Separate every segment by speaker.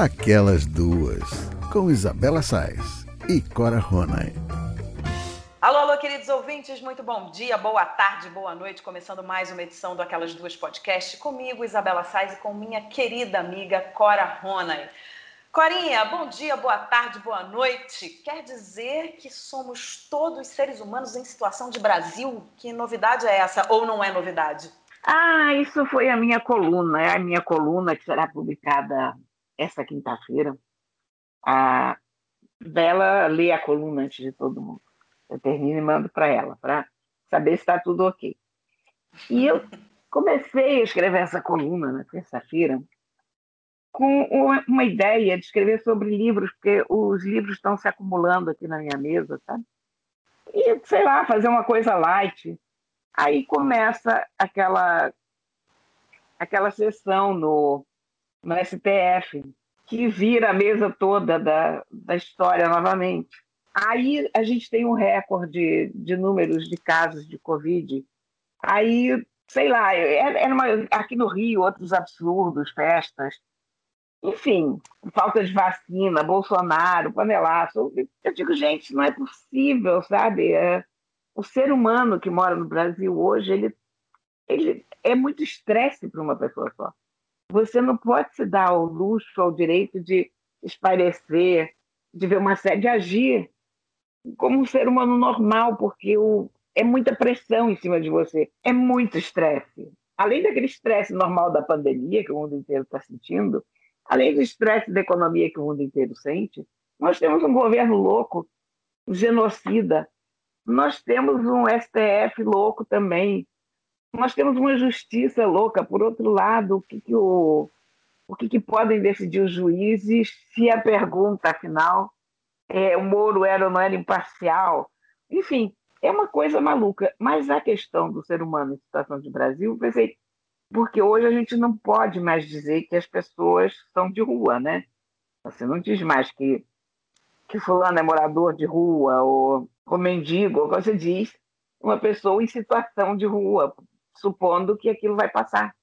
Speaker 1: Aquelas Duas, com Isabela Sais e Cora Ronay.
Speaker 2: Alô, alô, queridos ouvintes, muito bom dia, boa tarde, boa noite. Começando mais uma edição do Aquelas Duas Podcast comigo, Isabela Sais, e com minha querida amiga Cora Ronay. Corinha, bom dia, boa tarde, boa noite. Quer dizer que somos todos seres humanos em situação de Brasil? Que novidade é essa ou não é novidade?
Speaker 3: Ah, isso foi a minha coluna, é a minha coluna que será publicada essa quinta-feira. A Bela lê a coluna antes de todo mundo. Eu termino e mando para ela, para saber se está tudo ok. E eu comecei a escrever essa coluna na terça-feira com uma ideia de escrever sobre livros, porque os livros estão se acumulando aqui na minha mesa, sabe? E, sei lá, fazer uma coisa light. Aí começa aquela aquela sessão no, no STF, que vira a mesa toda da, da história novamente. Aí a gente tem um recorde de números de casos de Covid. Aí, sei lá, era é, é uma, aqui no Rio, outros absurdos, festas. Enfim, falta de vacina, Bolsonaro, panelaço. Eu digo, gente, não é possível, sabe? É, o ser humano que mora no Brasil hoje, ele, ele é muito estresse para uma pessoa só. Você não pode se dar ao luxo, ao direito de espairecer, de ver uma série, de agir como um ser humano normal, porque o, é muita pressão em cima de você, é muito estresse. Além daquele estresse normal da pandemia que o mundo inteiro está sentindo, além do estresse da economia que o mundo inteiro sente, nós temos um governo louco, genocida, nós temos um STF louco também, nós temos uma justiça louca. Por outro lado, o que, que o, o que, que podem decidir os juízes se a pergunta, afinal, é, o Moro era ou não era imparcial. Enfim, é uma coisa maluca. Mas a questão do ser humano em situação de Brasil, pensei, porque hoje a gente não pode mais dizer que as pessoas são de rua, né? Você não diz mais que, que fulano é morador de rua ou, ou mendigo, você diz uma pessoa em situação de rua, supondo que aquilo vai passar.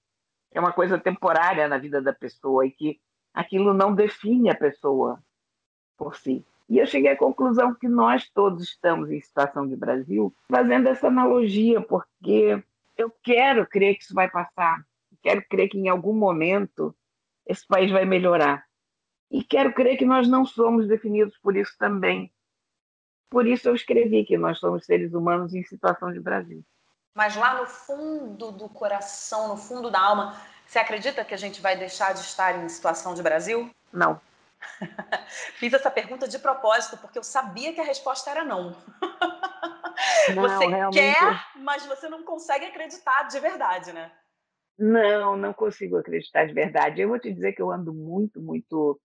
Speaker 3: É uma coisa temporária na vida da pessoa e que aquilo não define a pessoa por si. E eu cheguei à conclusão que nós todos estamos em situação de Brasil fazendo essa analogia, porque eu quero crer que isso vai passar, quero crer que em algum momento esse país vai melhorar. E quero crer que nós não somos definidos por isso também. Por isso eu escrevi que nós somos seres humanos em situação de Brasil.
Speaker 2: Mas lá no fundo do coração, no fundo da alma, você acredita que a gente vai deixar de estar em situação de Brasil?
Speaker 3: Não.
Speaker 2: Fiz essa pergunta de propósito, porque eu sabia que a resposta era não.
Speaker 3: não
Speaker 2: você
Speaker 3: realmente...
Speaker 2: quer, mas você não consegue acreditar de verdade, né?
Speaker 3: Não, não consigo acreditar de verdade. Eu vou te dizer que eu ando muito, muito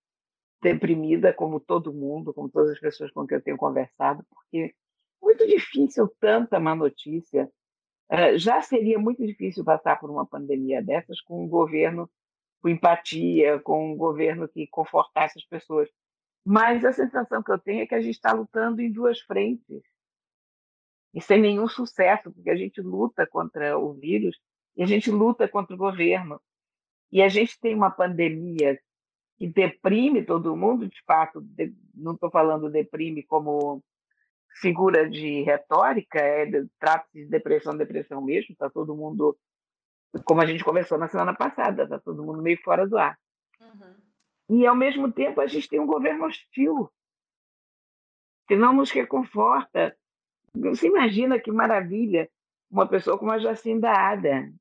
Speaker 3: deprimida, como todo mundo, como todas as pessoas com quem eu tenho conversado, porque é muito difícil tanta má notícia. Uh, já seria muito difícil passar por uma pandemia dessas com um governo com empatia, com um governo que confortasse as pessoas. Mas a sensação que eu tenho é que a gente está lutando em duas frentes e sem nenhum sucesso, porque a gente luta contra o vírus e a gente luta contra o governo. E a gente tem uma pandemia que deprime todo mundo, de fato, não estou falando deprime como figura de retórica, é, trata-se de depressão, depressão mesmo, está todo mundo como a gente conversou na semana passada, está todo mundo meio fora do ar. Uhum. E, ao mesmo tempo, a gente tem um governo hostil, que não nos reconforta. Você imagina que maravilha uma pessoa como a Jacinda Ada,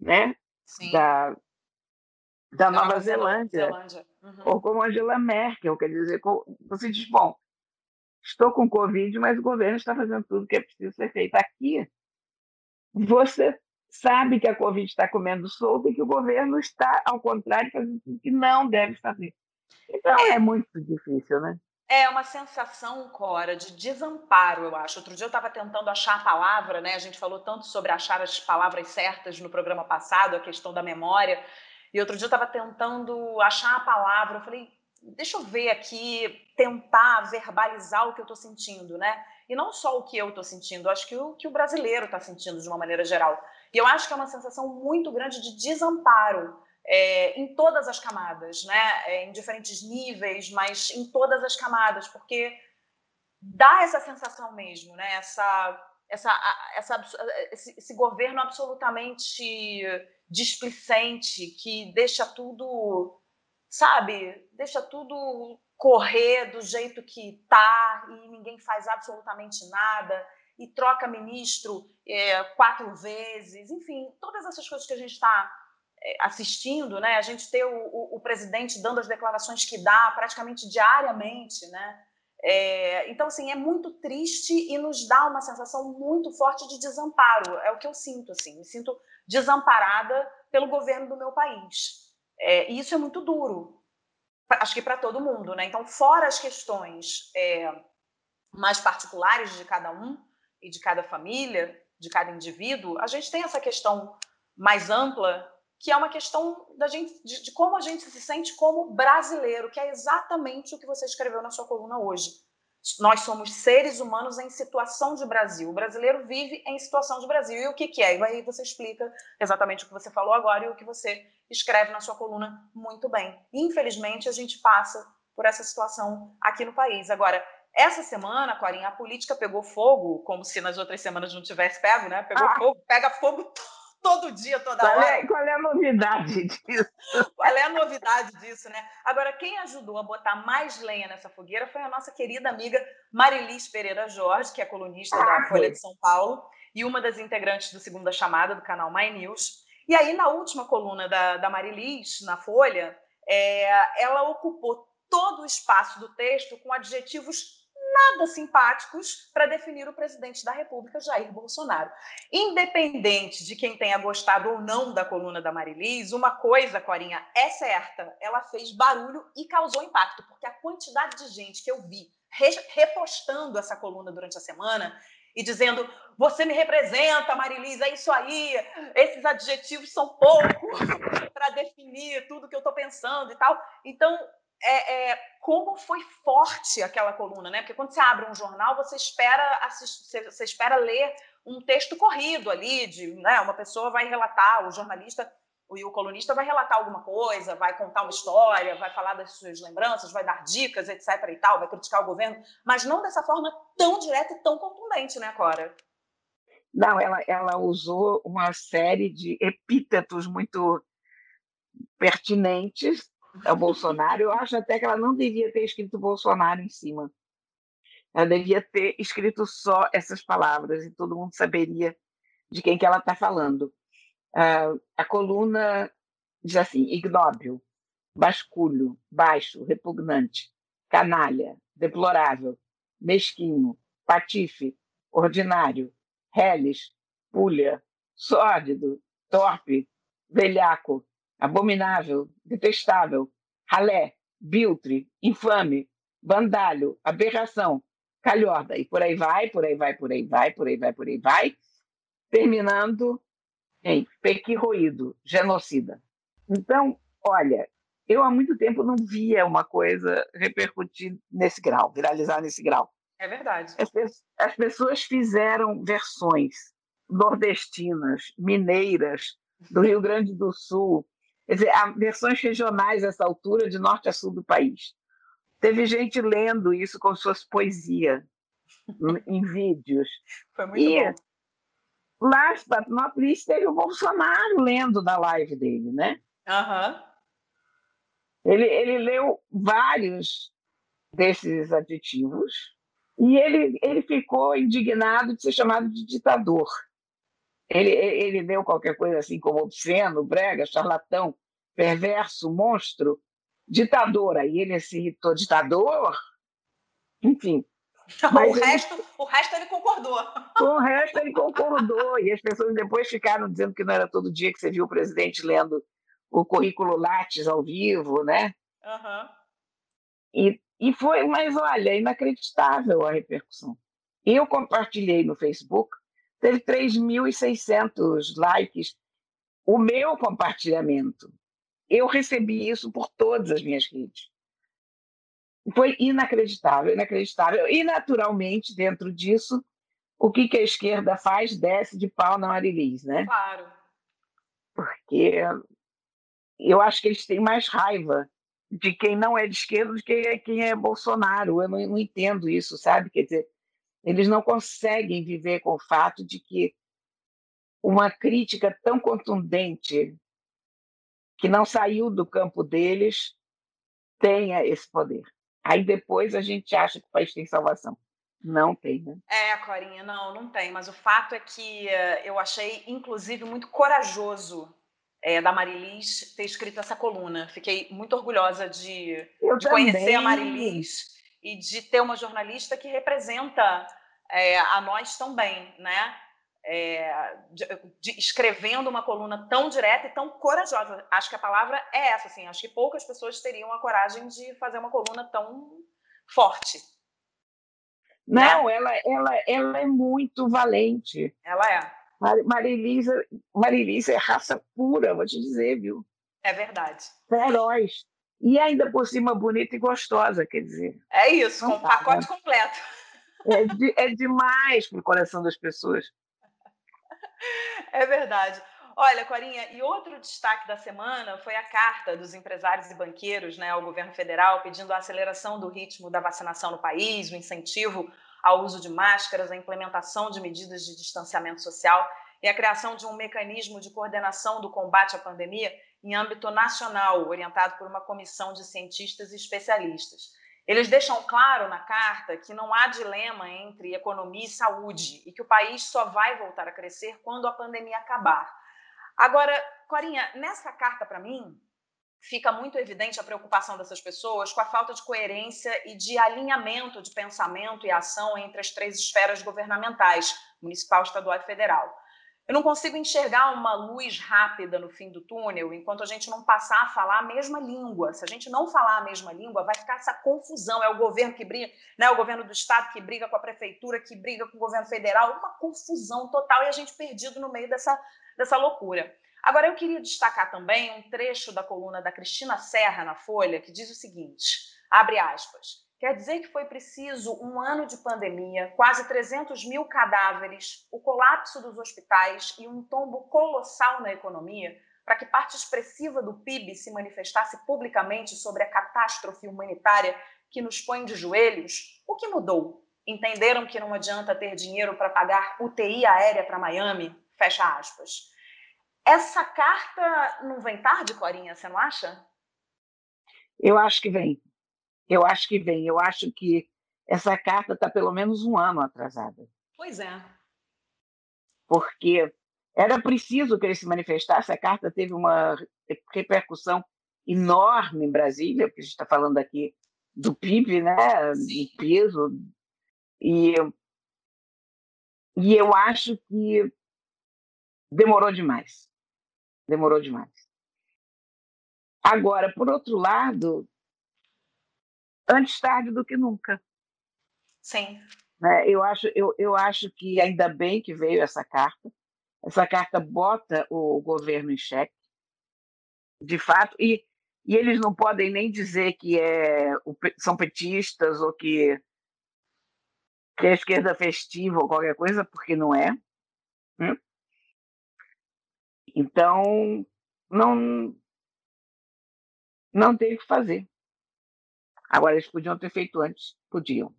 Speaker 3: né?
Speaker 2: Sim.
Speaker 3: Da, da,
Speaker 2: da Nova, Nova Zelândia. Zelândia.
Speaker 3: Uhum. Ou como Angela Merkel, quer dizer, você diz, bom, estou com Covid, mas o governo está fazendo tudo o que é preciso ser feito. Aqui, você sabe que a Covid está comendo solto e que o governo está, ao contrário, fazendo o que não deve fazer. Então é, é muito difícil, né?
Speaker 2: É uma sensação, Cora, de desamparo, eu acho. Outro dia eu estava tentando achar a palavra, né? A gente falou tanto sobre achar as palavras certas no programa passado, a questão da memória. E outro dia eu estava tentando achar a palavra. Eu falei, deixa eu ver aqui, tentar verbalizar o que eu estou sentindo, né? E não só o que eu estou sentindo, acho que o que o brasileiro está sentindo de uma maneira geral. E eu acho que é uma sensação muito grande de desamparo. é, em todas as camadas, né? É, em diferentes níveis, mas em todas as camadas, porque dá essa sensação mesmo, né? Essa, essa, essa, esse, esse governo absolutamente displicente que deixa tudo, sabe? Deixa tudo correr do jeito que tá e ninguém faz absolutamente nada e troca ministro é, quatro vezes, enfim, todas essas coisas que a gente está é, assistindo, né? A gente ter o, o, o, presidente dando as declarações que dá praticamente diariamente, né? É, então, assim, é muito triste e nos dá uma sensação muito forte de desamparo. É o que eu sinto, assim. Me sinto desamparada pelo governo do meu país. É, e isso é muito duro, acho que para todo mundo, né? Então, fora as questões é, mais particulares de cada um e de cada família, de cada indivíduo, a gente tem essa questão mais ampla, que é uma questão da gente, de, de como a gente se sente como brasileiro, que é exatamente o que você escreveu na sua coluna hoje. Nós somos seres humanos em situação de Brasil. O brasileiro vive em situação de Brasil. E o que, que é? E aí você explica exatamente o que você falou agora e o que você escreve na sua coluna muito bem. Infelizmente, a gente passa por essa situação aqui no país. Agora, essa semana, Corinha, a política pegou fogo, como se nas outras semanas não tivesse pego, né? Pegou ah. fogo, pega fogo todo dia, toda
Speaker 3: qual
Speaker 2: hora.
Speaker 3: É, qual é a novidade disso?
Speaker 2: qual é a novidade disso, né? Agora, quem ajudou a botar mais lenha nessa fogueira foi a nossa querida amiga Marilis Pereira Jorge, que é colunista ah, da Folha de São Paulo e uma das integrantes do Segunda Chamada do canal My News. E aí, na última coluna da, da Marilis, na Folha, é, ela ocupou todo o espaço do texto com adjetivos nada simpáticos para definir o presidente da República, Jair Bolsonaro. Independente de quem tenha gostado ou não da coluna da Marilis, uma coisa, Corinha, é certa: ela fez barulho e causou impacto, porque a quantidade de gente que eu vi repostando essa coluna durante a semana e dizendo: você me representa, Marilis, é isso aí, esses adjetivos são poucos para definir tudo que eu estou pensando e tal. Então, é, é, como foi forte aquela coluna, né? Porque quando você abre um jornal, você espera assistir, você espera ler um texto corrido ali, de né, uma pessoa vai relatar, o jornalista e o colunista vai relatar alguma coisa, vai contar uma história, vai falar das suas lembranças, vai dar dicas, etc. e tal, vai criticar o governo, mas não dessa forma tão direta e tão contundente, né, Cora?
Speaker 3: Não, ela, ela usou uma série de epítetos muito pertinentes ao Bolsonaro. Eu acho até que ela não devia ter escrito Bolsonaro em cima. Ela devia ter escrito só essas palavras e todo mundo saberia de quem que ela está falando. Uh, a coluna diz assim: ignóbil, basculho, baixo, repugnante, canalha, deplorável, mesquinho, patife, ordinário, reles, pulha, sórdido, torpe, velhaco, abominável, detestável, ralé, biltre, infame, bandalho, aberração, calhorda, e por aí vai, por aí vai, por aí vai, por aí vai, por aí vai, terminando em pequirroído, genocida. Então, olha, eu há muito tempo não via uma coisa repercutir nesse grau, viralizar nesse grau.
Speaker 2: É verdade.
Speaker 3: As, as pessoas fizeram versões nordestinas, mineiras, do Rio Grande do Sul, Quer dizer, há versões regionais a essa altura, de norte a sul do país. Teve gente lendo isso como se fosse poesia, em vídeos.
Speaker 2: Foi muito e, bom.
Speaker 3: Lá em Patinópolis teve o Bolsonaro lendo na live dele, né?
Speaker 2: Uhum.
Speaker 3: Ele, ele leu vários desses adjetivos e ele, ele ficou indignado de ser chamado de ditador. Ele, ele deu qualquer coisa assim como obsceno, brega, charlatão, perverso, monstro, ditador. Aí ele se irritou, ditador? Enfim.
Speaker 2: o, resto, ele... o resto ele concordou.
Speaker 3: O resto ele concordou. E as pessoas depois ficaram dizendo que não era todo dia que você viu o presidente lendo o currículo Lattes ao vivo, né?
Speaker 2: Uhum.
Speaker 3: E, e foi, mas olha, inacreditável a repercussão. Eu compartilhei no Facebook teve 3.600 likes o meu compartilhamento. Eu recebi isso por todas as minhas redes. Foi inacreditável, inacreditável. E, naturalmente, dentro disso, o que, que a esquerda faz? Desce de pau na Marilis, né?
Speaker 2: Claro.
Speaker 3: Porque eu acho que eles têm mais raiva de quem não é de esquerda do que quem é Bolsonaro. Eu não, não entendo isso, sabe? Quer dizer, eles não conseguem viver com o fato de que uma crítica tão contundente que não saiu do campo deles tenha esse poder. Aí depois a gente acha que o país tem salvação. Não tem, né?
Speaker 2: É, Corinha, não, não tem. Mas o fato é que uh, eu achei, inclusive, muito corajoso é, da Marilis ter escrito essa coluna. Fiquei muito orgulhosa de, de conhecer a Marilis e de ter uma jornalista que representa é, a nós também, né? É, de, de, escrevendo uma coluna tão direta e tão corajosa. Acho que a palavra é essa, assim. Acho que poucas pessoas teriam a coragem de fazer uma coluna tão forte.
Speaker 3: Não, né? ela, ela, ela é muito valente.
Speaker 2: Ela é.
Speaker 3: Marilisa, Marilisa é raça pura, vou te dizer, viu?
Speaker 2: É verdade.
Speaker 3: Feroz. E ainda por cima bonita e gostosa, quer dizer.
Speaker 2: É isso, com o tá, pacote né? completo.
Speaker 3: É, de, é demais para o coração das pessoas.
Speaker 2: É verdade. Olha, Corinha, e outro destaque da semana foi a carta dos empresários e banqueiros né, ao governo federal pedindo a aceleração do ritmo da vacinação no país, o incentivo ao uso de máscaras, a implementação de medidas de distanciamento social e a criação de um mecanismo de coordenação do combate à pandemia em âmbito nacional, orientado por uma comissão de cientistas e especialistas. Eles deixam claro na carta que não há dilema entre economia e saúde e que o país só vai voltar a crescer quando a pandemia acabar. Agora, Corinha, nessa carta para mim fica muito evidente a preocupação dessas pessoas com a falta de coerência e de alinhamento de pensamento e ação entre as três esferas governamentais, municipal, estadual e federal. Eu não consigo enxergar uma luz rápida no fim do túnel enquanto a gente não passar a falar a mesma língua. Se a gente não falar a mesma língua, vai ficar essa confusão. É o governo que briga, né? o governo do estado que briga com a prefeitura, que briga com o governo federal, uma confusão total e a gente perdido no meio dessa, dessa loucura. Agora, eu queria destacar também um trecho da coluna da Cristina Serra na Folha, que diz o seguinte: abre aspas. Quer dizer que foi preciso um ano de pandemia, quase 300 mil cadáveres, o colapso dos hospitais e um tombo colossal na economia para que parte expressiva do PIB se manifestasse publicamente sobre a catástrofe humanitária que nos põe de joelhos? O que mudou? Entenderam que não adianta ter dinheiro para pagar UTI aérea para Miami? Fecha aspas. Essa carta não vem tarde, Corinha, você não acha?
Speaker 3: Eu acho que vem. Eu acho que vem. Eu acho que essa carta está pelo menos um ano atrasada.
Speaker 2: Pois é.
Speaker 3: Porque era preciso que ele se manifestasse. A carta teve uma repercussão enorme em Brasília, porque a gente está falando aqui do PIB, né? Sim. Do peso. E, e eu acho que demorou demais. Demorou demais. Agora, por outro lado, antes tarde do que nunca.
Speaker 2: Sim.
Speaker 3: Né? Eu, acho, eu, eu acho que ainda bem que veio essa carta. Essa carta bota o governo em xeque, de fato, e, e eles não podem nem dizer que é, são petistas ou que, que é esquerda festiva ou qualquer coisa, porque não é. Hum? Então, não, não tem o que fazer. Agora, eles podiam ter feito antes, podiam.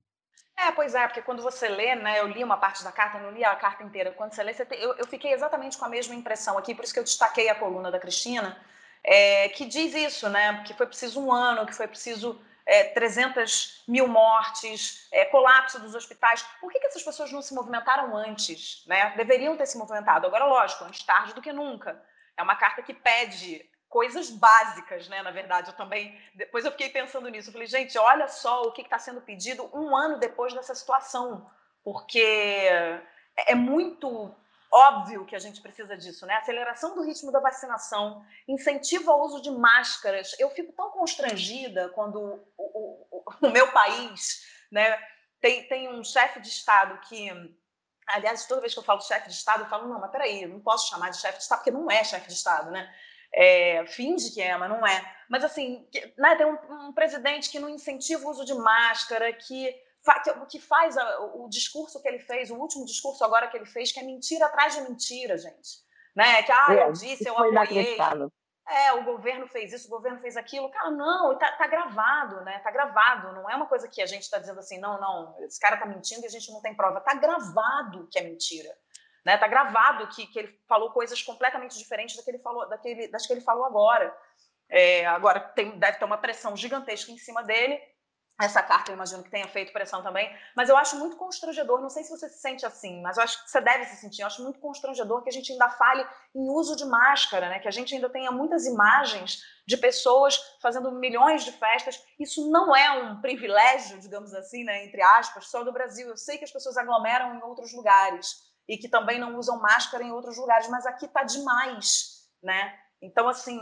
Speaker 2: É, pois é, porque quando você lê, né, eu li uma parte da carta, não li a carta inteira. Quando você lê, você tem, eu, eu, fiquei exatamente com a mesma impressão aqui, por isso que eu destaquei a coluna da Cristina, é, que diz isso, né, que foi preciso um ano, que foi preciso é, 300 mil mortes, é, colapso dos hospitais. Por que, que essas pessoas não se movimentaram antes? Né? Deveriam ter se movimentado. Agora, lógico, antes tarde do que nunca. É uma carta que pede coisas básicas, né? Na verdade, eu também. Depois eu fiquei pensando nisso. Eu falei, gente, olha só o que está sendo pedido um ano depois dessa situação, porque é muito óbvio que a gente precisa disso, né? Aceleração do ritmo da vacinação, incentivo ao uso de máscaras. Eu fico tão constrangida quando o, o, o meu país, né, tem, tem um chefe de Estado que. Aliás, toda vez que eu falo chefe de Estado, eu falo, não, mas peraí, não posso chamar de chefe de Estado, porque não é chefe de Estado, né? É, finge que é, mas não é. Mas assim, que, né, tem um, um, presidente que não incentiva o uso de máscara, que, fa, que, que, faz a, o discurso que ele fez, o último discurso agora que ele fez, que é mentira atrás de mentira, gente. Né? Que, ah, eu é, disse, eu apoiei. é, o governo fez isso, o governo fez aquilo. Cara, não, tá, tá gravado, né? Tá gravado. Não é uma coisa que a gente está dizendo assim, não, não, esse cara tá mentindo e a gente não tem prova. Tá gravado que é mentira. Né? Tá gravado que, que ele falou coisas completamente diferentes do que ele falou, daquele, das que ele falou agora. É, agora tem, deve ter uma pressão gigantesca em cima dele. Essa carta eu imagino que tenha feito pressão também, mas eu acho muito constrangedor, não sei se você se sente assim, mas eu acho que você deve se sentir, eu acho muito constrangedor que a gente ainda fale em uso de máscara, né? que a gente ainda tenha muitas imagens de pessoas fazendo milhões de festas. Isso não é um privilégio, digamos assim, né? entre aspas, só do Brasil. Eu sei que as pessoas aglomeram em outros lugares e que também não usam máscara em outros lugares, mas aqui está demais, né? Então, assim,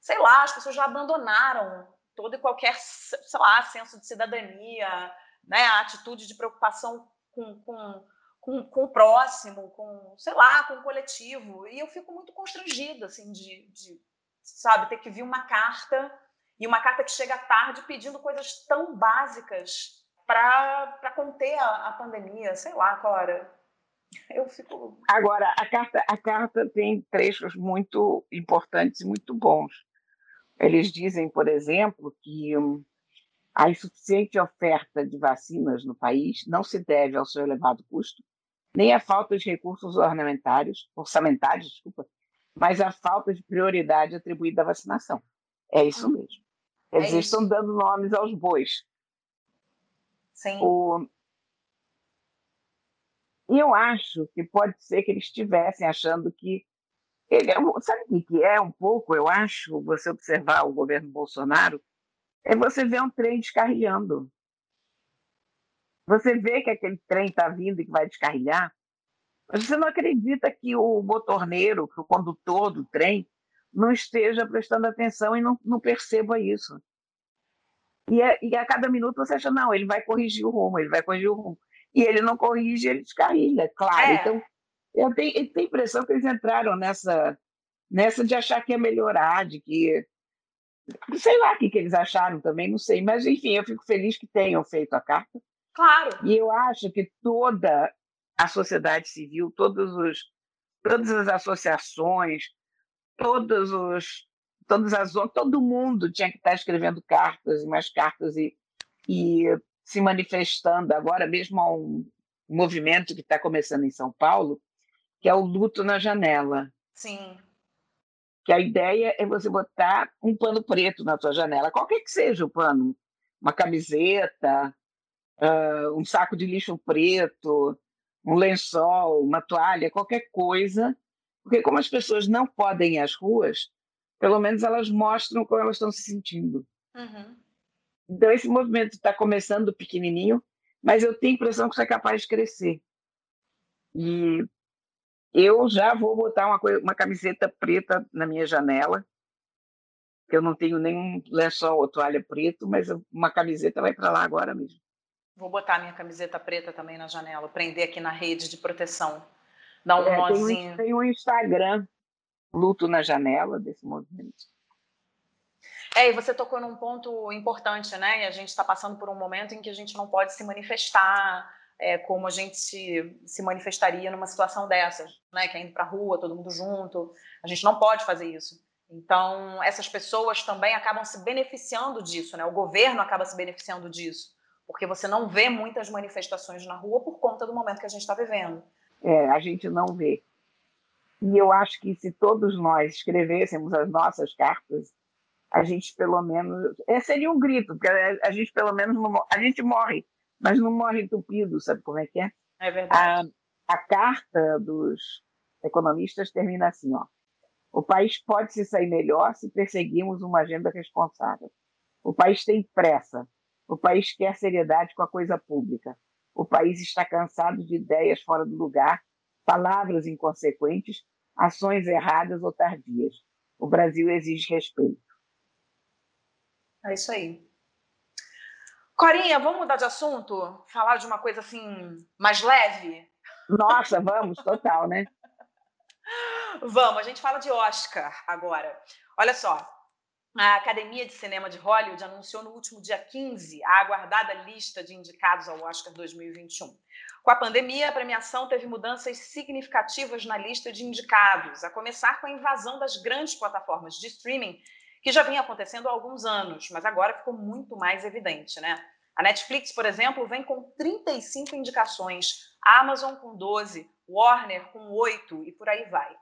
Speaker 2: sei lá, as pessoas já abandonaram todo e qualquer, sei lá, senso de cidadania, né, a atitude de preocupação com, com, com, com, o próximo, com, sei lá, com o coletivo. E eu fico muito constrangida, assim, de, de sabe, ter que vir uma carta, e uma carta que chega tarde pedindo coisas tão básicas para conter a, a pandemia, sei lá, Cora. Eu fico.
Speaker 3: Agora, a carta, a carta tem trechos muito importantes e muito bons. Eles dizem, por exemplo, que a insuficiente oferta de vacinas no país não se deve ao seu elevado custo, nem à falta de recursos ornamentários, orçamentários, desculpa, mas à falta de prioridade atribuída à vacinação. É isso mesmo. É Eles estão dando nomes aos bois.
Speaker 2: Sim.
Speaker 3: O... E eu acho que pode ser que eles estivessem achando que ele é, sabe o que é um pouco, eu acho, você observar o governo Bolsonaro, é você ver um trem descarrilhando. Você vê que aquele trem está vindo e que vai descarrilhar, mas você não acredita que o motorneiro, que o condutor do trem, não esteja prestando atenção e não, não perceba isso. E, é, e, a cada minuto você acha, não, ele vai corrigir o rumo, ele vai corrigir o rumo. E ele não corrige, ele descarrilha, claro. É. Então, eu tenho, eu tenho a impressão que eles entraram nessa, nessa de achar que ia melhorar, de que. Sei lá o que, que eles acharam também, não sei. Mas, enfim, eu fico feliz que tenham feito a carta.
Speaker 2: Claro.
Speaker 3: E eu acho que toda a sociedade civil, todos os, todas as associações, todos os, todas as todo mundo tinha que estar escrevendo cartas e mais cartas e, e se manifestando. Agora mesmo há um movimento que está começando em São Paulo, que é o luto na janela.
Speaker 2: Sim.
Speaker 3: Que a ideia é você botar um pano preto na sua janela, qualquer que seja o pano, uma camiseta, uh, um saco de lixo preto, um lençol, uma toalha, qualquer coisa, porque como as pessoas não podem ir às ruas, pelo menos elas mostram como elas estão se sentindo.
Speaker 2: Uhum.
Speaker 3: Então esse movimento está começando pequenininho, mas eu tenho a impressão que isso é capaz de crescer. E eu já vou botar uma, coisa, uma camiseta preta na minha janela, que eu não tenho nenhum lençol ou toalha preto, mas uma camiseta vai para lá agora mesmo.
Speaker 2: Vou botar minha camiseta preta também na janela, prender aqui na rede de proteção. Dar um
Speaker 3: é,
Speaker 2: nozinho.
Speaker 3: Tem um, tem um Instagram, Luto na Janela, desse movimento.
Speaker 2: É, e você tocou num ponto importante, né? E a gente está passando por um momento em que a gente não pode se manifestar é, como a gente se, se manifestaria numa situação dessas, né? Que é indo para a rua, todo mundo junto. A gente não pode fazer isso. Então, essas pessoas também acabam se beneficiando disso, né? O governo acaba se beneficiando disso, porque você não vê muitas manifestações na rua por conta do momento que a gente está vivendo.
Speaker 3: É, a gente não vê. E eu acho que se todos nós escrevêssemos as nossas cartas, a gente pelo menos. É, seria um grito, porque a, gente pelo menos não, a gente morre mas não morre entupido, sabe como é que é?
Speaker 2: É verdade.
Speaker 3: A, a carta dos economistas termina assim, ó. O país pode se sair melhor se perseguirmos uma agenda responsável. O país tem pressa. O país quer seriedade com a coisa pública. O país está cansado de ideias fora do lugar, palavras inconsequentes, ações erradas ou tardias. O Brasil exige respeito.
Speaker 2: É isso aí. Corinha, vamos mudar de assunto? Falar de uma coisa assim mais leve?
Speaker 3: Nossa, vamos, total, né?
Speaker 2: vamos, a gente fala de Oscar agora. Olha só, a Academia de Cinema de Hollywood anunciou no último dia 15 a aguardada lista de indicados ao Oscar 2021. Com a pandemia, a premiação teve mudanças significativas na lista de indicados, a começar com a invasão das grandes plataformas de streaming, que já vinha acontecendo há alguns anos, mas agora ficou muito mais evidente, né? A Netflix, por exemplo, vem com 35 indicações, a Amazon com 12, Warner com 8 e por aí vai.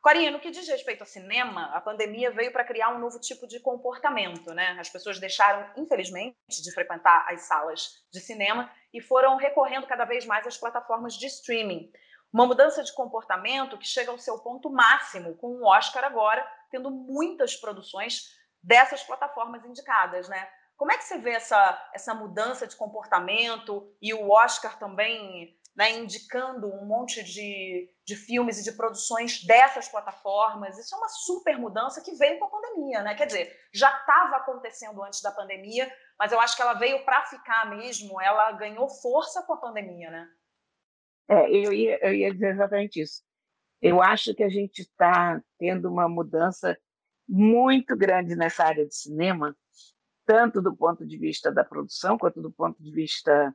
Speaker 2: Corinha, no que diz respeito ao cinema, a pandemia veio para criar um novo tipo de comportamento, né? As pessoas deixaram, infelizmente, de frequentar as salas de cinema e foram recorrendo cada vez mais às plataformas de streaming. Uma mudança de comportamento que chega ao seu ponto máximo, com o Oscar agora tendo muitas produções dessas plataformas indicadas, né? Como é que você vê essa, essa mudança de comportamento e o Oscar também né, indicando um monte de, de filmes e de produções dessas plataformas? Isso é uma super mudança que veio com a pandemia, né? Quer dizer, já estava acontecendo antes da pandemia, mas eu acho que ela veio para ficar mesmo, ela ganhou força com a pandemia, né?
Speaker 3: É, eu ia, eu ia dizer exatamente isso. Eu acho que a gente está tendo uma mudança muito grande nessa área de cinema, tanto do ponto de vista da produção quanto do ponto de vista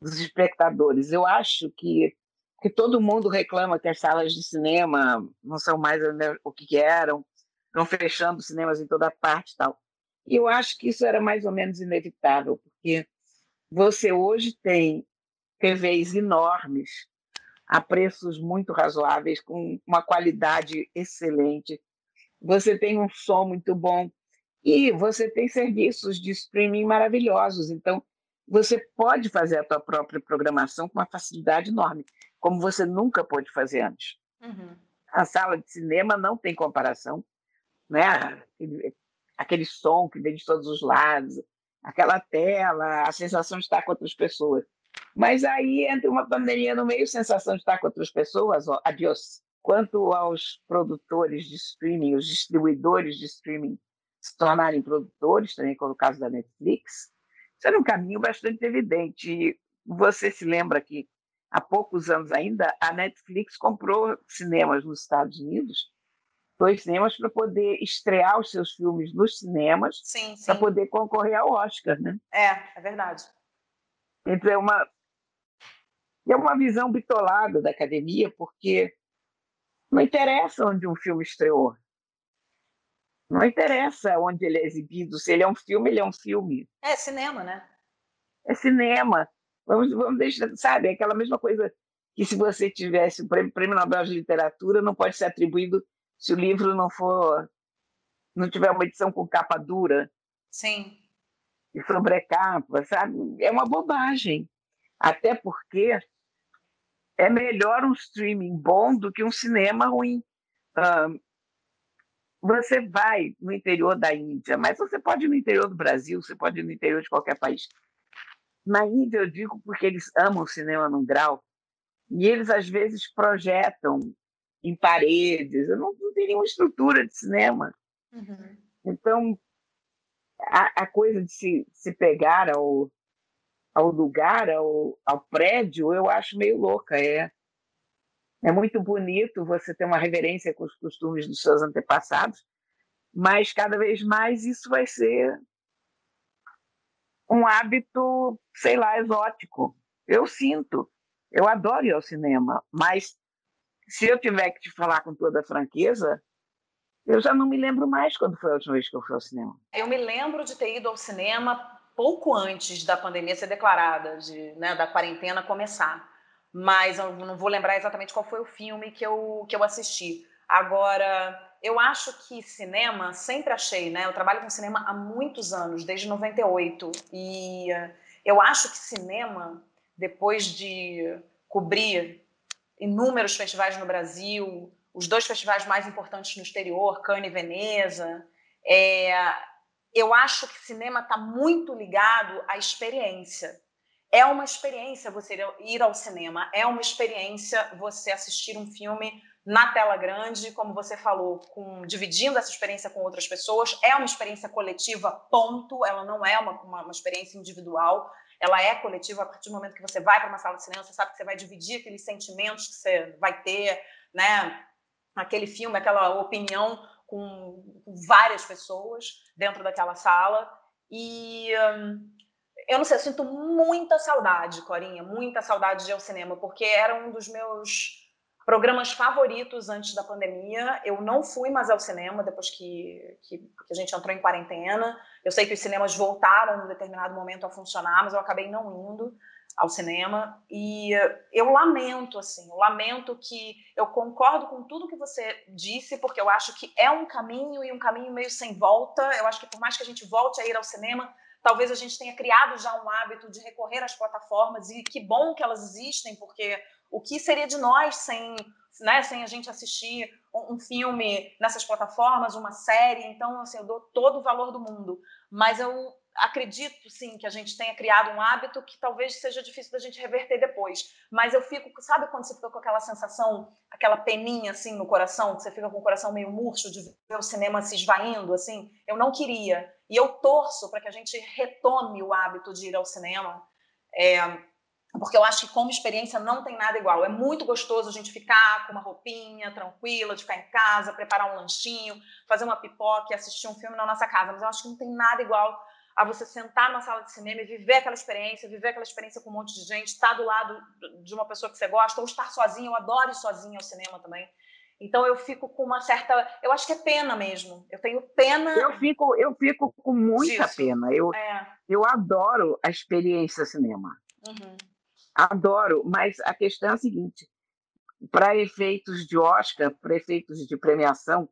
Speaker 3: dos espectadores. Eu acho que, que todo mundo reclama que as salas de cinema não são mais o que eram, estão fechando cinemas em toda parte tal. E eu acho que isso era mais ou menos inevitável, porque você hoje tem TVs enormes a preços muito razoáveis, com uma qualidade excelente. Você tem um som muito bom, e você tem serviços de streaming maravilhosos, então você pode fazer a tua própria programação com uma facilidade enorme, como você nunca pôde fazer antes. Uhum. A sala de cinema não tem comparação, né? Aquele som que vem de todos os lados, aquela tela, a sensação de estar com outras pessoas. Mas aí entra uma pandemia no meio, sensação de estar com outras pessoas, adiós. Quanto aos produtores de streaming, os distribuidores de streaming se tornarem produtores, também como o caso da Netflix, isso era um caminho bastante evidente. Você se lembra que há poucos anos ainda a Netflix comprou cinemas nos Estados Unidos, dois cinemas para poder estrear os seus filmes nos cinemas, para poder concorrer ao Oscar, né?
Speaker 2: É, é verdade.
Speaker 3: Então é uma é uma visão bitolada da academia, porque não interessa onde um filme estreou. Não interessa onde ele é exibido, se ele é um filme, ele é um filme.
Speaker 2: É cinema, né?
Speaker 3: É cinema. Vamos, vamos deixar, sabe, é aquela mesma coisa que se você tivesse o prêmio, prêmio Nobel de Literatura, não pode ser atribuído se o livro não for, não tiver uma edição com capa dura.
Speaker 2: Sim.
Speaker 3: E sobrecapa, sabe? É uma bobagem. Até porque é melhor um streaming bom do que um cinema ruim. Um, você vai no interior da Índia, mas você pode ir no interior do Brasil, você pode ir no interior de qualquer país. Na Índia, eu digo porque eles amam o cinema num grau, e eles às vezes projetam em paredes, não, não tem nenhuma estrutura de cinema. Uhum. Então, a, a, coisa de se, se pegar ao, ao lugar, ao, ao prédio, eu acho meio louca. É, é muito bonito você ter uma reverência com os costumes dos seus antepassados, mas cada vez mais isso vai ser um hábito, sei lá, exótico. Eu sinto. Eu adoro ir ao cinema, mas se eu tiver que te falar com toda franqueza, eu já não me lembro mais quando foi a última vez que eu fui ao cinema.
Speaker 2: Eu me lembro de ter ido ao cinema pouco antes da pandemia ser declarada, de, né, da quarentena começar mas eu não vou lembrar exatamente qual foi o filme que eu, que eu assisti. Agora, eu acho que cinema, sempre achei, né? Eu trabalho com cinema há muitos anos, desde 98, e eu acho que cinema, depois de cobrir inúmeros festivais no Brasil, os dois festivais mais importantes no exterior, Cannes e Veneza, é, eu acho que cinema está muito ligado à experiência. É uma experiência você ir ao cinema, é uma experiência você assistir um filme na tela grande, como você falou, com, dividindo essa experiência com outras pessoas. É uma experiência coletiva, ponto. Ela não é uma, uma, uma experiência individual, ela é coletiva a partir do momento que você vai para uma sala de cinema, você sabe que você vai dividir aqueles sentimentos que você vai ter, né? Aquele filme, aquela opinião com, várias pessoas dentro daquela sala. E. Hum, eu não sei, eu sinto muita saudade, Corinha, muita saudade de ir ao cinema, porque era um dos meus programas favoritos antes da pandemia. Eu não fui mais ao cinema depois que, que, que, a gente entrou em quarentena. Eu sei que os cinemas voltaram em determinado momento a funcionar, mas eu acabei não indo ao cinema. E eu lamento, assim, eu lamento que eu concordo com tudo que você disse, porque eu acho que é um caminho e um caminho meio sem volta. Eu acho que por mais que a gente volte a ir ao cinema, talvez a gente tenha criado já um hábito de recorrer às plataformas e que bom que elas existem, porque o que seria de nós sem, né, sem a gente assistir um, um filme nessas plataformas, uma série? Então, assim, eu dou todo o valor do mundo. Mas eu acredito, sim, que a gente tenha criado um hábito que talvez seja difícil da gente reverter depois. Mas eu fico, sabe quando você fica com aquela sensação, aquela peninha assim no coração, que você fica com o coração meio murcho de ver o cinema se esvaindo, assim? Eu não queria. E eu torço para que a gente retome o hábito de ir ao cinema. É, porque eu acho que como experiência não tem nada igual. É muito gostoso a gente ficar com uma roupinha tranquila, de ficar em casa, preparar um lanchinho, fazer uma pipoca e assistir um filme na nossa casa. Mas eu acho que não tem nada igual a você sentar numa sala de cinema e viver aquela experiência, viver aquela experiência com um monte de gente, estar do lado de uma pessoa que você gosta, ou estar sozinho. Eu adoro ir sozinha ao cinema também. Então eu fico com uma certa, eu acho que é pena mesmo. Eu tenho pena.
Speaker 3: Eu fico, eu fico com muita disso. pena. Eu, é. eu adoro a experiência cinema. Uhum. Adoro, mas a questão é a seguinte: para efeitos de Oscar, para efeitos de premiação,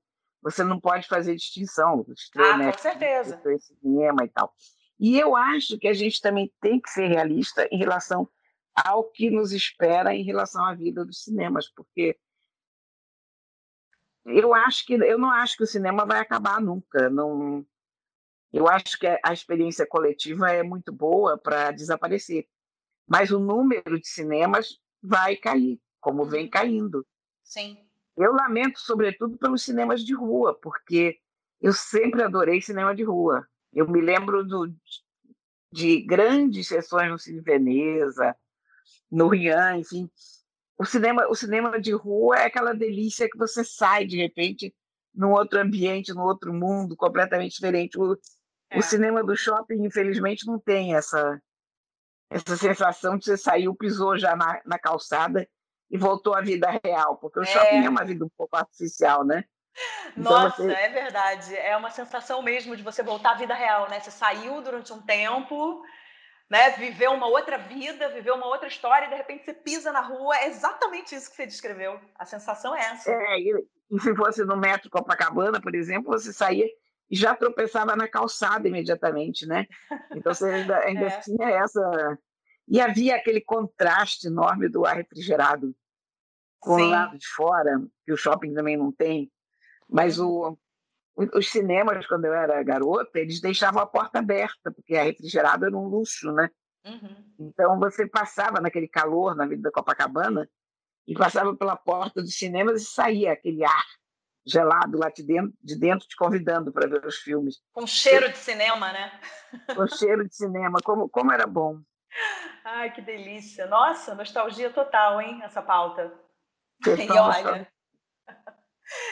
Speaker 3: você não pode fazer distinção.
Speaker 2: Ah, né, com certeza.
Speaker 3: Cinema e tal. E eu acho que a gente também tem que ser realista em relação ao que nos espera em relação à vida dos cinemas, porque eu acho que eu não acho que o cinema vai acabar nunca. Não, eu acho que a experiência coletiva é muito boa para desaparecer mas o número de cinemas vai cair, como vem uhum. caindo.
Speaker 2: Sim.
Speaker 3: Eu lamento, sobretudo, pelos cinemas de rua, porque eu sempre adorei cinema de rua. Eu me lembro do, de grandes sessões no Cine Veneza, no Rian, enfim. O cinema, o cinema de rua é aquela delícia que você sai, de repente, num outro ambiente, num outro mundo completamente diferente. O, é. o cinema do shopping, infelizmente, não tem essa, essa sensação de você saiu, pisou já na, na calçada e voltou à vida real, porque o é. shopping é uma vida um pouco artificial, né?
Speaker 2: Então Nossa, você... é verdade. É uma sensação mesmo de você voltar à vida real, né? Você saiu durante um tempo, né? Viveu uma outra vida, viveu uma outra história, e de repente você pisa na rua. É exatamente isso que você descreveu. A sensação é essa.
Speaker 3: É, e, e se fosse no metro Copacabana, por exemplo, você saía e já tropeçava na calçada imediatamente, né? Então você ainda, ainda é. tinha essa. E havia aquele contraste enorme do ar refrigerado com Sim. o lado de fora, que o shopping também não tem. Mas o, os cinemas, quando eu era garota, eles deixavam a porta aberta, porque a refrigerado era um luxo, né? Uhum. Então você passava naquele calor na vida da Copacabana e passava pela porta dos cinemas e saía aquele ar gelado lá de dentro, de dentro te convidando para ver os filmes.
Speaker 2: Com cheiro de cinema, né?
Speaker 3: Com cheiro de cinema, como, como era bom.
Speaker 2: Ai, que delícia. Nossa, nostalgia total, hein, essa pauta. Sessão e olha,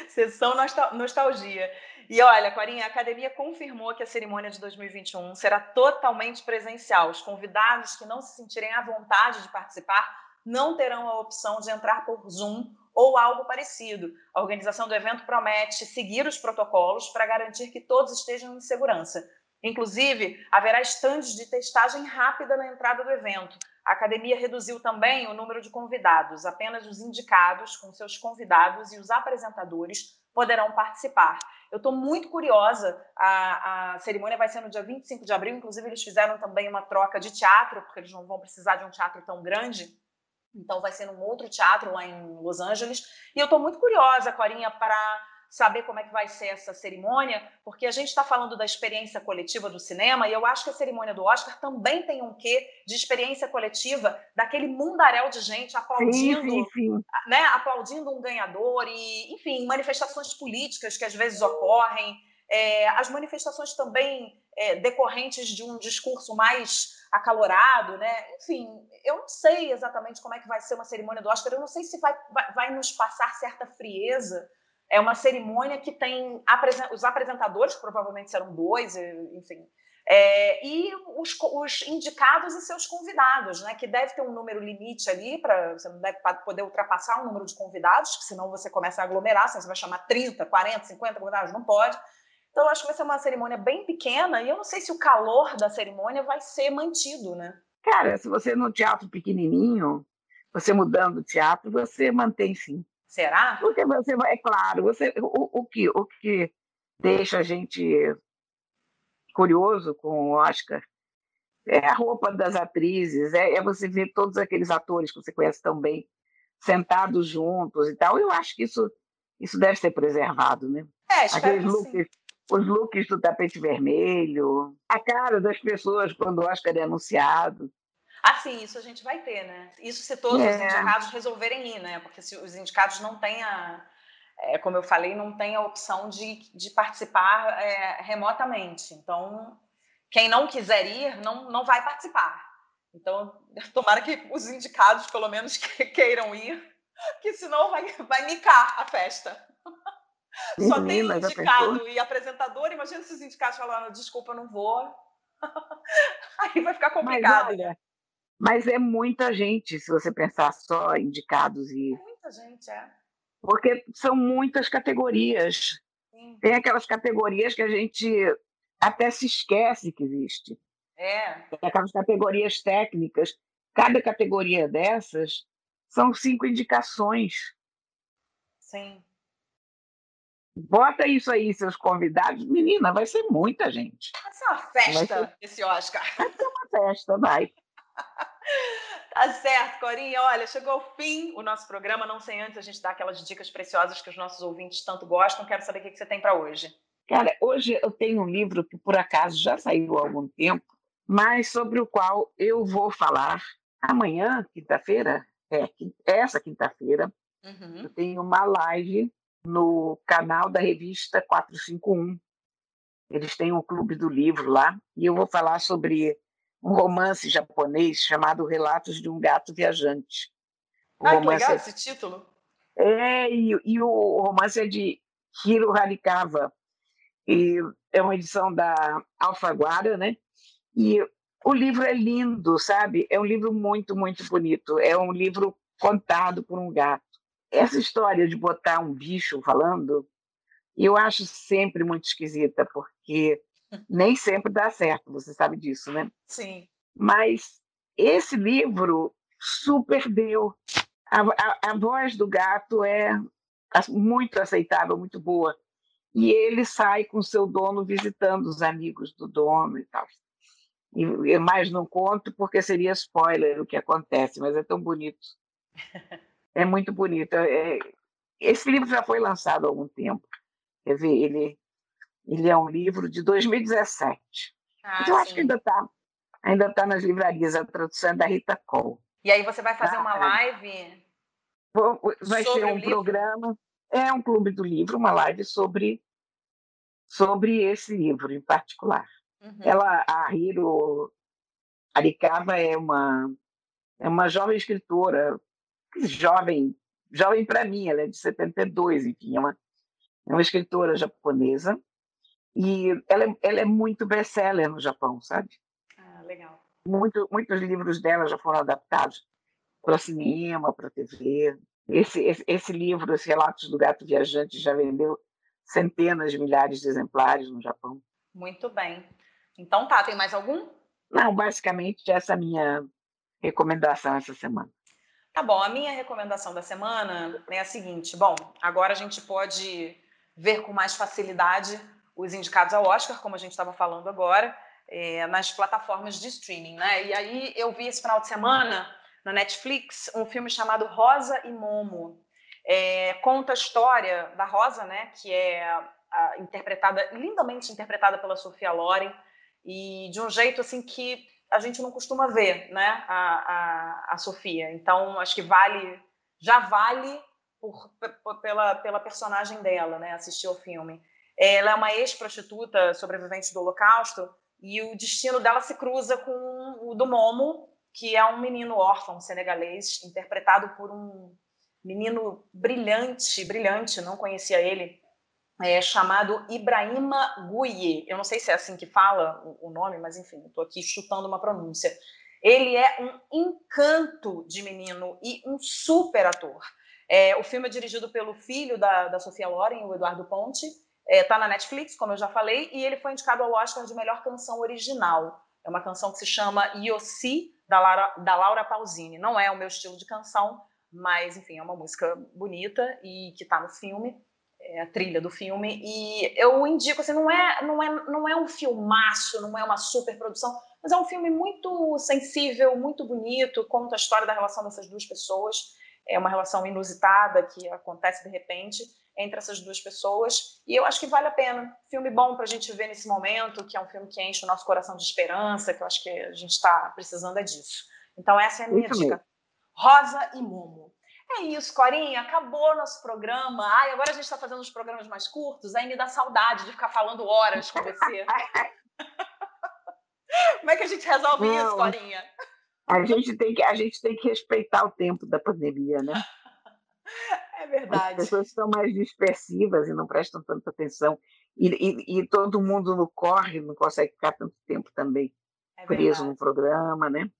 Speaker 2: sessão nostalgia. E olha, Corinha, a academia confirmou que a cerimônia de 2021 será totalmente presencial. Os convidados que não se sentirem à vontade de participar não terão a opção de entrar por Zoom ou algo parecido. A organização do evento promete seguir os protocolos para garantir que todos estejam em segurança. Inclusive, haverá estandes de testagem rápida na entrada do evento. A academia reduziu também o número de convidados. Apenas os indicados, com seus convidados e os apresentadores, poderão participar. Eu estou muito curiosa. A, a, cerimônia vai ser no dia 25 de abril. Inclusive, eles fizeram também uma troca de teatro, porque eles não vão precisar de um teatro tão grande. Então, vai ser num outro teatro lá em Los Angeles. E eu estou muito curiosa, Corinha, para saber como é que vai ser essa cerimônia, porque a gente está falando da experiência coletiva do cinema, e eu acho que a cerimônia do Oscar também tem um quê de experiência coletiva daquele mundaréu de gente aplaudindo, sim, sim, sim. Né, aplaudindo um ganhador, e, enfim, manifestações políticas que às vezes ocorrem, é, as manifestações também é, decorrentes de um discurso mais acalorado, né? Enfim, eu não sei exatamente como é que vai ser uma cerimônia do Oscar, eu não sei se vai, vai, vai nos passar certa frieza, é uma cerimônia que tem os apresentadores, que provavelmente serão dois, enfim, é, e os, os, indicados e seus convidados, né? Que deve ter um número limite ali, para você não deve poder ultrapassar o número de convidados, que senão você começa a aglomerar, senão você vai chamar 30, 40, 50 convidados, não pode. Então, acho que vai ser uma cerimônia bem pequena, e eu não sei se o calor da cerimônia vai ser mantido, né?
Speaker 3: Cara, se você no teatro pequenininho, você mudando o teatro, você mantém sim.
Speaker 2: Será?
Speaker 3: Porque você vai, é claro, você, o, o, que, o que deixa a gente curioso com o Oscar é a roupa das atrizes, é, é, você ver todos aqueles atores que você conhece tão bem sentados juntos e tal. Eu acho que isso, isso deve ser preservado, né?
Speaker 2: É, Aqueles
Speaker 3: looks, os looks do tapete vermelho, a cara das pessoas quando o Oscar é anunciado.
Speaker 2: Ah, sim, isso a gente vai ter, né? Isso se todos é. os indicados resolverem ir, né? Porque se os indicados não têm a, é, como eu falei, não tem a opção de, de participar é, remotamente. Então, quem não quiser ir, não, não vai participar. Então, tomara que os indicados, pelo menos, que, queiram ir, que senão vai, vai micar a festa. Só tem indicado e apresentador. Imagina se os indicados falaram, desculpa, eu não vou. Aí vai ficar complicado.
Speaker 3: Mas, olha, mas é muita gente, se você pensar só indicados e.
Speaker 2: Muita gente, é
Speaker 3: porque são muitas categorias. Sim. Tem aquelas categorias que a gente até se esquece que existe.
Speaker 2: É.
Speaker 3: Tem aquelas categorias técnicas. Cada categoria dessas são cinco indicações.
Speaker 2: Sim.
Speaker 3: Bota isso aí, seus convidados. Menina, vai ser muita gente.
Speaker 2: Vai ser uma festa ser... esse Oscar.
Speaker 3: Vai ser uma festa, vai.
Speaker 2: Tá certo, Corinha. Olha, chegou ao fim o nosso programa. Não sem antes a gente dar aquelas dicas preciosas que os nossos ouvintes tanto gostam. Quero saber o que você tem para hoje.
Speaker 3: Cara, hoje eu tenho um livro que por acaso já saiu há algum tempo, mas sobre o qual eu vou falar amanhã, quinta-feira, é, essa quinta-feira, uhum. eu tenho uma live no canal da revista 451. Eles têm um clube do livro lá e eu vou falar sobre um romance japonês chamado Relatos de um Gato Viajante.
Speaker 2: O ah, que legal é... esse título!
Speaker 3: É, e, e, o romance é de Hiro Harikawa, e é uma edição da Alfaguara, né? E o livro é lindo, sabe? É um livro muito, muito bonito. É um livro contado por um gato. Essa história de botar um bicho falando, eu acho sempre muito esquisita, porque nem sempre dá certo, você sabe disso, né?
Speaker 2: Sim.
Speaker 3: Mas esse livro super deu. A, a, a voz do gato é muito aceitável, muito boa. E ele sai com seu dono visitando os amigos do dono e tal. E, mais não conto porque seria spoiler o que acontece, mas é tão bonito. É muito bonito. É, esse livro já foi lançado há algum tempo. Quer ver, ele ele é um livro de 2017. Ah, então, eu acho que ainda está ainda tá nas livrarias. A tradução é da Rita Cole.
Speaker 2: E aí você vai fazer tá? uma live?
Speaker 3: Vai ser um programa. É um clube do livro, uma live sobre, sobre esse livro em particular. Uhum. Ela, a Hiro Arikawa é uma, é uma jovem escritora, jovem, jovem para mim, ela é de 72, enfim, é uma, é uma escritora japonesa e ela, é, ela é muito best-seller no Japão, sabe?
Speaker 2: Ah, legal.
Speaker 3: Muito, muitos livros dela já foram adaptados para cinema, para TV. Esse, esse, esse livro, esse Relatos do Gato Viajante, já vendeu centenas de milhares de exemplares no Japão.
Speaker 2: Muito bem. Então tá, tem mais algum?
Speaker 3: Não, basicamente essa é a minha recomendação essa semana.
Speaker 2: Tá bom, a minha recomendação da semana é a seguinte: bom, agora a gente pode ver com mais facilidade os indicados ao Oscar, como a gente estava falando agora, é, nas plataformas de streaming, né? E aí eu vi esse final de semana na Netflix um filme chamado Rosa e Momo. É, conta a história da Rosa, né? Que é a, interpretada lindamente interpretada pela Sofia Loren e de um jeito assim que a gente não costuma ver, né? A, a, a Sofia. Então acho que vale, já vale por, pela, pela personagem dela, né? Assistir ao filme. Ela é uma ex-prostituta sobrevivente do Holocausto e o destino dela se cruza com o do Momo, que é um menino órfão senegalês, interpretado por um, menino brilhante, brilhante, não conhecia ele, é, chamado Ibrahima Guye. Eu não sei se é assim que fala o, o nome, mas enfim, estou aqui chutando uma pronúncia. Ele é um encanto de menino e um super ator. É, o filme é dirigido pelo filho da, da Sofia Loren, o Eduardo Ponte. Está é, tá na Netflix, como eu já falei, e ele foi indicado ao Oscar de melhor canção original. É uma canção que se chama Yossi, da Laura, da Laura Pausini. Não é o meu estilo de canção, mas, enfim, é uma música bonita e que está no filme, é a trilha do filme. E eu indico, assim, não é, não é, não é um filmaço, não é uma super produção, mas é um filme muito sensível, muito bonito, conta a história da relação dessas duas pessoas é uma relação inusitada que acontece de repente entre essas duas pessoas. E eu acho que vale a pena. Filme bom para a gente ver nesse momento, que é um filme que enche o nosso coração de esperança, que eu acho que a gente está precisando é disso. Então, essa é a minha isso dica. Mesmo. Rosa e Momo. É isso, Corinha. Acabou nosso programa. Ai, agora a gente está fazendo os programas mais curtos. Aí me dá saudade de ficar falando horas com você. Como é que a gente resolve Não. isso, Corinha?
Speaker 3: A gente tem que, a gente tem que respeitar o tempo da pandemia, né?
Speaker 2: É verdade.
Speaker 3: As pessoas estão mais dispersivas e não prestam tanta atenção. E, e, e todo mundo no corre, não consegue ficar tanto tempo também é preso no programa, né?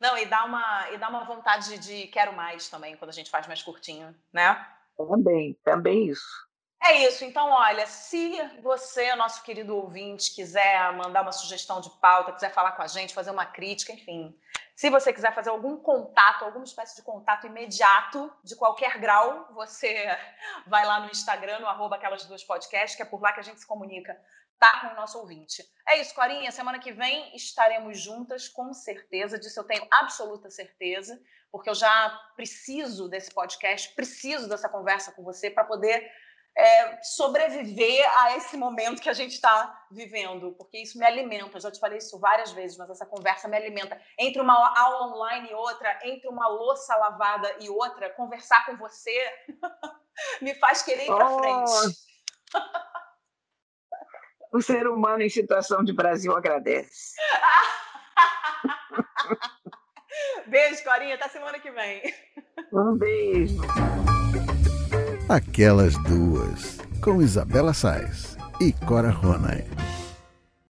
Speaker 2: Não, e dá uma, e dá uma vontade de quero mais também, quando a gente faz mais curtinho, né?
Speaker 3: Também, também isso.
Speaker 2: É isso. Então, olha, se você, nosso querido ouvinte, quiser mandar uma sugestão de pauta, quiser falar com a gente, fazer uma crítica, enfim, se você quiser fazer algum contato, alguma espécie de contato imediato, de qualquer grau, você vai lá no Instagram, no arroba aquelas duas podcasts, que é por lá que a gente se comunica, tá? Com o nosso ouvinte. É isso, Corinha. Semana que vem estaremos juntas, com certeza. Disso eu tenho absoluta certeza, porque eu já preciso desse podcast, preciso dessa conversa com você para poder é, sobreviver a esse momento que a gente está vivendo, porque isso me alimenta. Eu já te falei isso várias vezes, mas essa conversa me alimenta. Entre uma aula online e outra, entre uma louça lavada e outra, conversar com você me faz querer ir para oh. frente.
Speaker 3: o ser humano em situação de Brasil agradece.
Speaker 2: beijo, Corinha. Até semana que vem.
Speaker 3: Um beijo.
Speaker 1: Aquelas duas, com Isabela Sais e Cora Ronay.